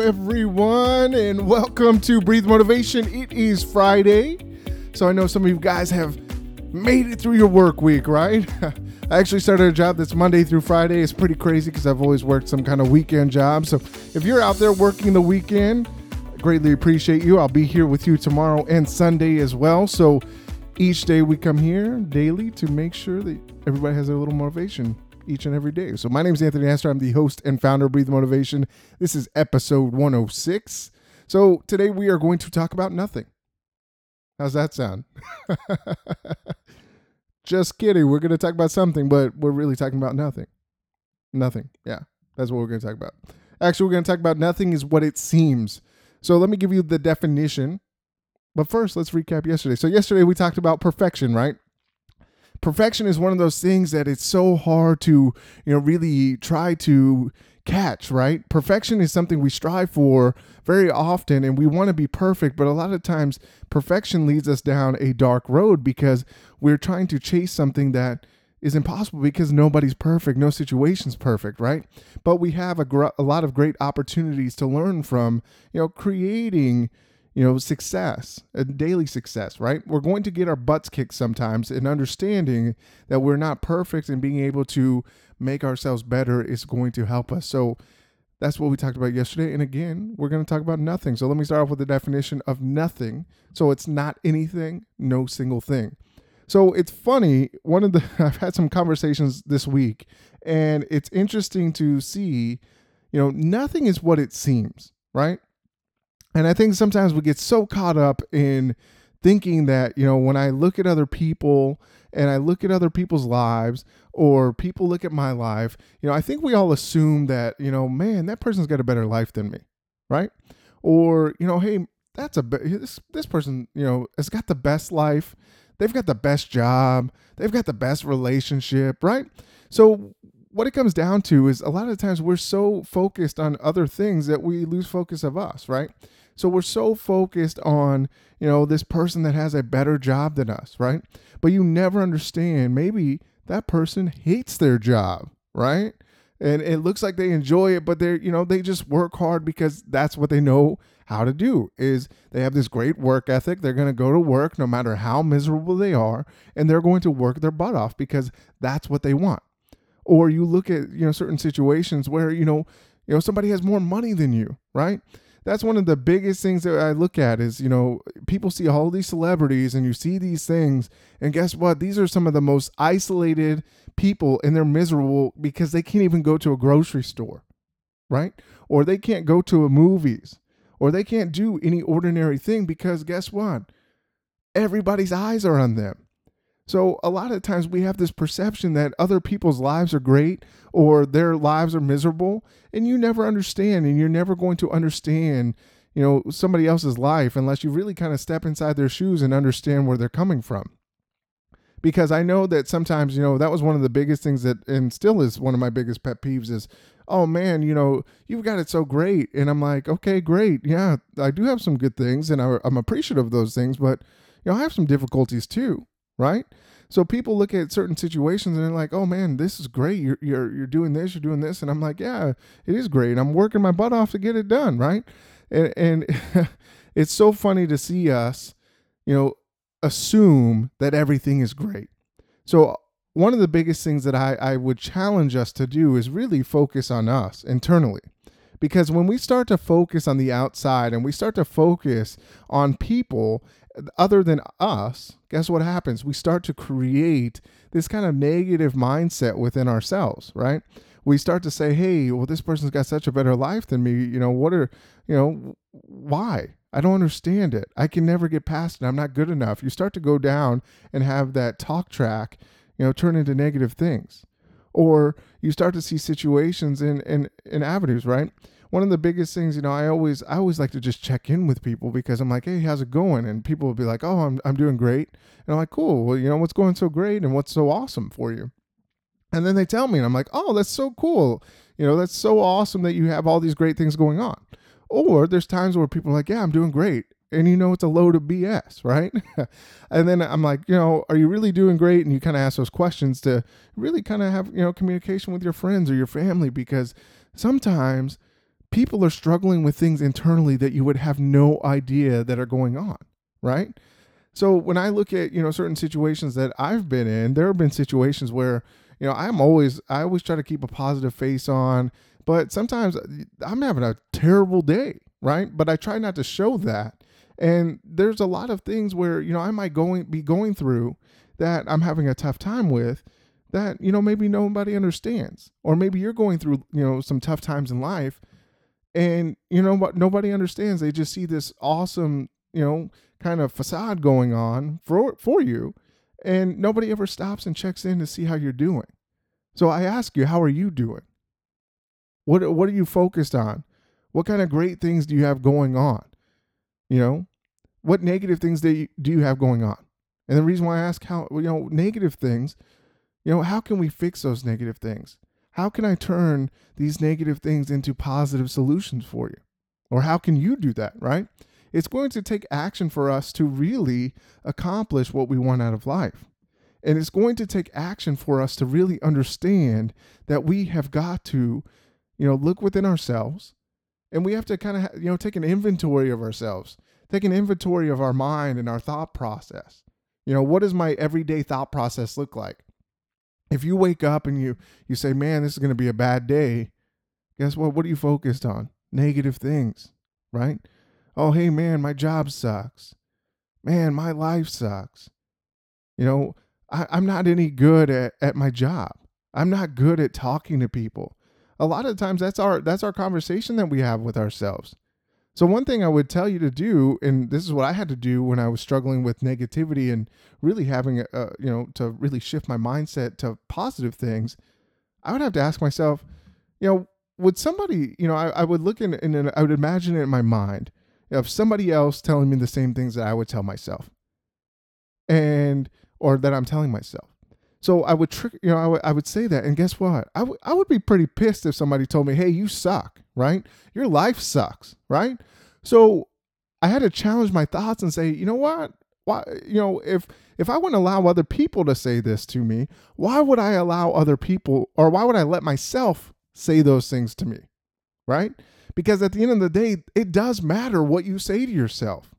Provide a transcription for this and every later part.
everyone, and welcome to Breathe Motivation. It is Friday, so I know some of you guys have made it through your work week, right? I actually started a job that's Monday through Friday. It's pretty crazy because I've always worked some kind of weekend job. So if you're out there working the weekend, greatly appreciate you. I'll be here with you tomorrow and Sunday as well. So each day we come here daily to make sure that everybody has a little motivation each and every day. So my name is Anthony Astor. I'm the host and founder of Breathe Motivation. This is episode 106. So today we are going to talk about nothing. How's that sound? Just kidding. We're going to talk about something, but we're really talking about nothing. Nothing. Yeah, that's what we're going to talk about. Actually, we're going to talk about nothing is what it seems. So let me give you the definition. But first, let's recap yesterday. So yesterday we talked about perfection, right? Perfection is one of those things that it's so hard to you know really try to catch right? Perfection is something we strive for very often and we want to be perfect but a lot of times perfection leads us down a dark road because we're trying to chase something that is impossible because nobody's perfect no situation's perfect right? But we have a, gr- a lot of great opportunities to learn from you know creating you know, success, a daily success, right? We're going to get our butts kicked sometimes, and understanding that we're not perfect and being able to make ourselves better is going to help us. So that's what we talked about yesterday. And again, we're going to talk about nothing. So let me start off with the definition of nothing. So it's not anything, no single thing. So it's funny. One of the, I've had some conversations this week, and it's interesting to see, you know, nothing is what it seems, right? And I think sometimes we get so caught up in thinking that, you know, when I look at other people and I look at other people's lives or people look at my life, you know, I think we all assume that, you know, man, that person's got a better life than me, right? Or, you know, hey, that's a this this person, you know, has got the best life. They've got the best job. They've got the best relationship, right? So what it comes down to is a lot of times we're so focused on other things that we lose focus of us, right? So we're so focused on, you know, this person that has a better job than us, right? But you never understand maybe that person hates their job, right? And it looks like they enjoy it, but they're, you know, they just work hard because that's what they know how to do is they have this great work ethic. They're going to go to work no matter how miserable they are, and they're going to work their butt off because that's what they want. Or you look at, you know, certain situations where, you know, you know, somebody has more money than you, right? that's one of the biggest things that I look at is, you know, people see all these celebrities and you see these things. And guess what? These are some of the most isolated people and they're miserable because they can't even go to a grocery store, right? Or they can't go to a movies or they can't do any ordinary thing because guess what? Everybody's eyes are on them. So a lot of times we have this perception that other people's lives are great or their lives are miserable and you never understand and you're never going to understand, you know, somebody else's life unless you really kind of step inside their shoes and understand where they're coming from. Because I know that sometimes, you know, that was one of the biggest things that and still is one of my biggest pet peeves is oh man, you know, you've got it so great. And I'm like, okay, great. Yeah, I do have some good things and I, am appreciative of those things, but, you know, I have some difficulties too right? So people look at certain situations and they're like, "Oh man, this is great. You're you're you're doing this, you're doing this," and I'm like, "Yeah, it is great. I'm working my butt off to get it done, right?" And and it's so funny to see us, you know, assume that everything is great. So one of the biggest things that I, I would challenge us to do is really focus on us internally. Because when we start to focus on the outside and we start to focus on people other than us, guess what happens? We start to create this kind of negative mindset within ourselves, right? We start to say, hey, well, this person's got such a better life than me. You know, what are, you know, why? I don't understand it. I can never get past it. I'm not good enough. You start to go down and have that talk track, you know, turn into negative things. Or you start to see situations in, in, in avenues, right? One of the biggest things, you know, I always I always like to just check in with people because I'm like, hey, how's it going? And people will be like, oh, I'm I'm doing great, and I'm like, cool. Well, you know, what's going so great and what's so awesome for you? And then they tell me, and I'm like, oh, that's so cool. You know, that's so awesome that you have all these great things going on. Or there's times where people are like, yeah, I'm doing great. And you know, it's a load of BS, right? and then I'm like, you know, are you really doing great? And you kind of ask those questions to really kind of have, you know, communication with your friends or your family because sometimes people are struggling with things internally that you would have no idea that are going on, right? So when I look at, you know, certain situations that I've been in, there have been situations where, you know, I'm always I always try to keep a positive face on, but sometimes uh, I'm having a terrible day, right? But I try not to show that. And there's a lot of things where, you know, I might going be going through that I'm having a tough time with that, you know, maybe nobody understands. Or maybe you're going through, you know, some tough times in life and you know what nobody understands. They just see this awesome, you know, kind of facade going on for for you and nobody ever stops and checks in to see how you're doing. So I ask you, how are you doing? What what are you focused on? What kind of great things do you have going on? You know, what negative things do you, do you have going on? And the reason why I ask how you know negative things, you know, how can we fix those negative things? How can I turn these negative things into positive solutions for you? Or how can you do that, right? It's going to take action for us to really accomplish what we want out of life. And it's going to take action for us to really understand that we have got to, you know, look within ourselves and we have to kind of, you know, take an inventory of ourselves, take an inventory of our mind and our thought process. You know, what does my everyday thought process look like? If you wake up and you you say, "Man, this is going to be a bad day," guess what? What are you focused on? Negative things, right? Oh, hey, man, my job sucks. Man, my life sucks. You know, I, I'm not any good at, at my job. I'm not good at talking to people. A lot of times that's our that's our conversation that we have with ourselves. So one thing I would tell you to do, and this is what I had to do when I was struggling with negativity and really having, a, you know, to really shift my mindset to positive things, I would have to ask myself, you know, would somebody, you know, I, I would look in and I would imagine it in my mind of somebody else telling me the same things that I would tell myself, and or that I'm telling myself. So I would trick, you know, I would, I would say that, and guess what? I, w- I would be pretty pissed if somebody told me, "Hey, you suck," right? Your life sucks, right? So I had to challenge my thoughts and say, you know what? Why, you know, if if I wouldn't allow other people to say this to me, why would I allow other people, or why would I let myself say those things to me, right? Because at the end of the day, it does matter what you say to yourself,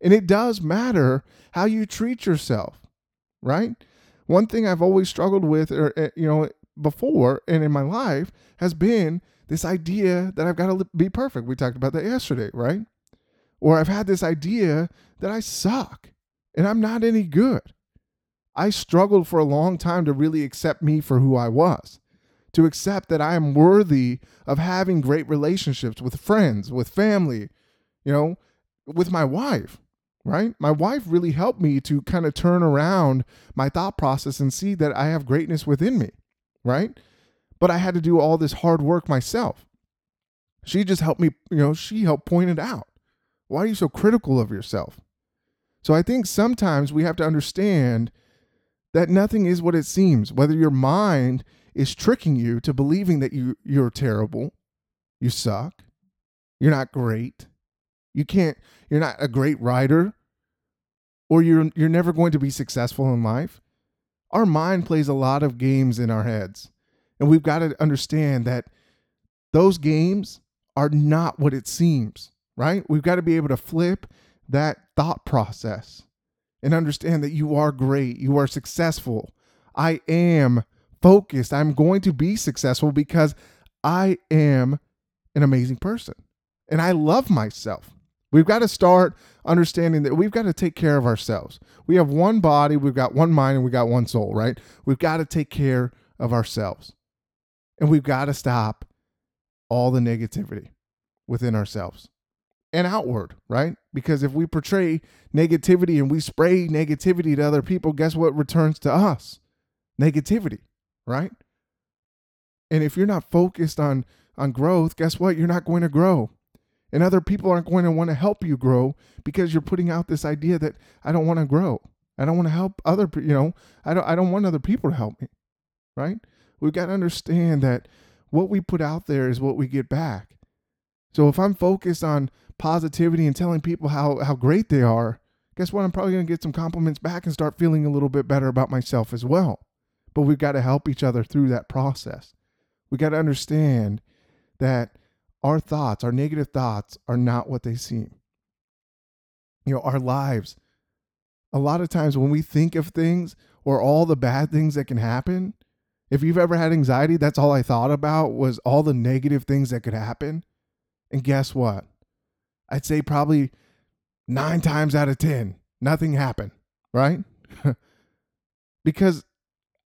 and it does matter how you treat yourself, right? one thing I've always struggled with, or eh, you know, before and in my life, has been this idea that I've got to be perfect. We talked about that yesterday, right? Or I've had this idea that I suck and I'm not any good. I struggled for a long time to really accept me for who I was, to accept that I am worthy of having great relationships with friends, with family, you know, with my wife right? My wife really helped me to kind of turn around my thought process and see that I have greatness within me, right? But I had to do all this hard work myself. She just helped me, you know, she helped point it out. Why are you so critical of yourself? So I think sometimes we have to understand that nothing is what it seems, whether your mind is tricking you to believing that you you're terrible, you suck, you're not great, you can't you're not a great writer or you're you're never going to be successful in life. Our mind plays a lot of games in our heads. And we've got to understand that those games are not what it seems, right? We've got to be able to flip that thought process and understand that you are great, you are successful. I am focused. I'm going to be successful because I am an amazing person and I love myself. We've got to start understanding that we've got to take care of ourselves. We have one body, we've got one mind, and we got one soul, right? We've got to take care of ourselves. And we've got to stop all the negativity within ourselves and outward, right? Because if we portray negativity and we spray negativity to other people, guess what returns to us? Negativity, right? And if you're not focused on on growth, guess what? You're not going to grow. And other people aren't going to want to help you grow because you're putting out this idea that I don't want to grow. I don't want to help other you know, I don't I don't want other people to help me. Right? We've got to understand that what we put out there is what we get back. So if I'm focused on positivity and telling people how how great they are, guess what? I'm probably going to get some compliments back and start feeling a little bit better about myself as well. But we've got to help each other through that process. We got to understand that our thoughts, our negative thoughts, are not what they seem. You know, our lives, a lot of times when we think of things or all the bad things that can happen, if you've ever had anxiety, that's all I thought about was all the negative things that could happen. And guess what? I'd say probably nine times out of 10, nothing happened, right? because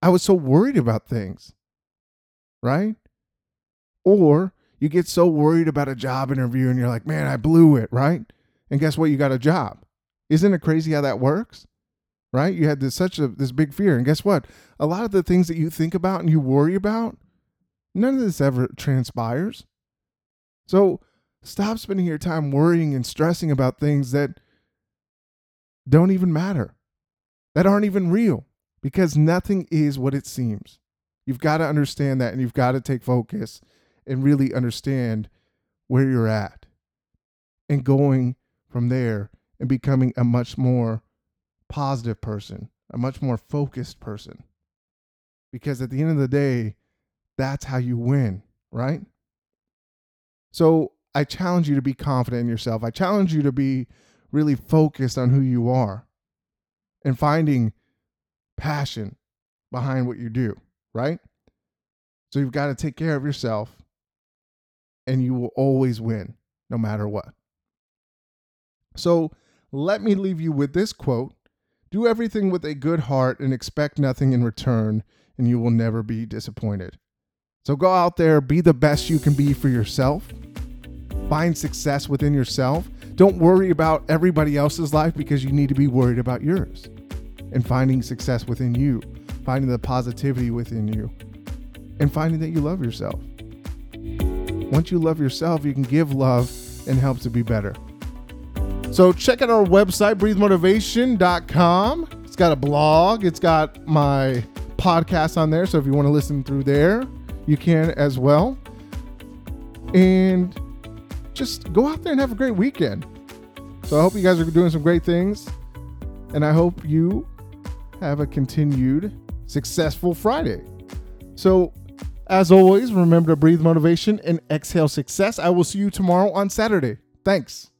I was so worried about things, right? Or you get so worried about a job interview and you're like, man, I blew it, right? And guess what? You got a job. Isn't it crazy how that works? Right? You had this such a this big fear. And guess what? A lot of the things that you think about and you worry about, none of this ever transpires. So stop spending your time worrying and stressing about things that don't even matter, that aren't even real, because nothing is what it seems. You've got to understand that and you've got to take focus and really understand where you're at and going from there and becoming a much more positive person, a much more focused person. Because at the end of the day, that's how you win, right? So I challenge you to be confident in yourself. I challenge you to be really focused on who you are and finding passion behind what you do, right? So you've got to take care of yourself and you will always win no matter what. So let me leave you with this quote Do everything with a good heart and expect nothing in return, and you will never be disappointed. So go out there, be the best you can be for yourself, find success within yourself. Don't worry about everybody else's life because you need to be worried about yours and finding success within you, finding the positivity within you, and finding that you love yourself. Once you love yourself, you can give love and help to be better. So check out our website, breathemotivation.com. It's got a blog, it's got my podcast on there. So if you want to listen through there, you can as well. And just go out there and have a great weekend. So I hope you guys are doing some great things. And I hope you have a continued successful Friday. So as always, remember to breathe motivation and exhale success. I will see you tomorrow on Saturday. Thanks.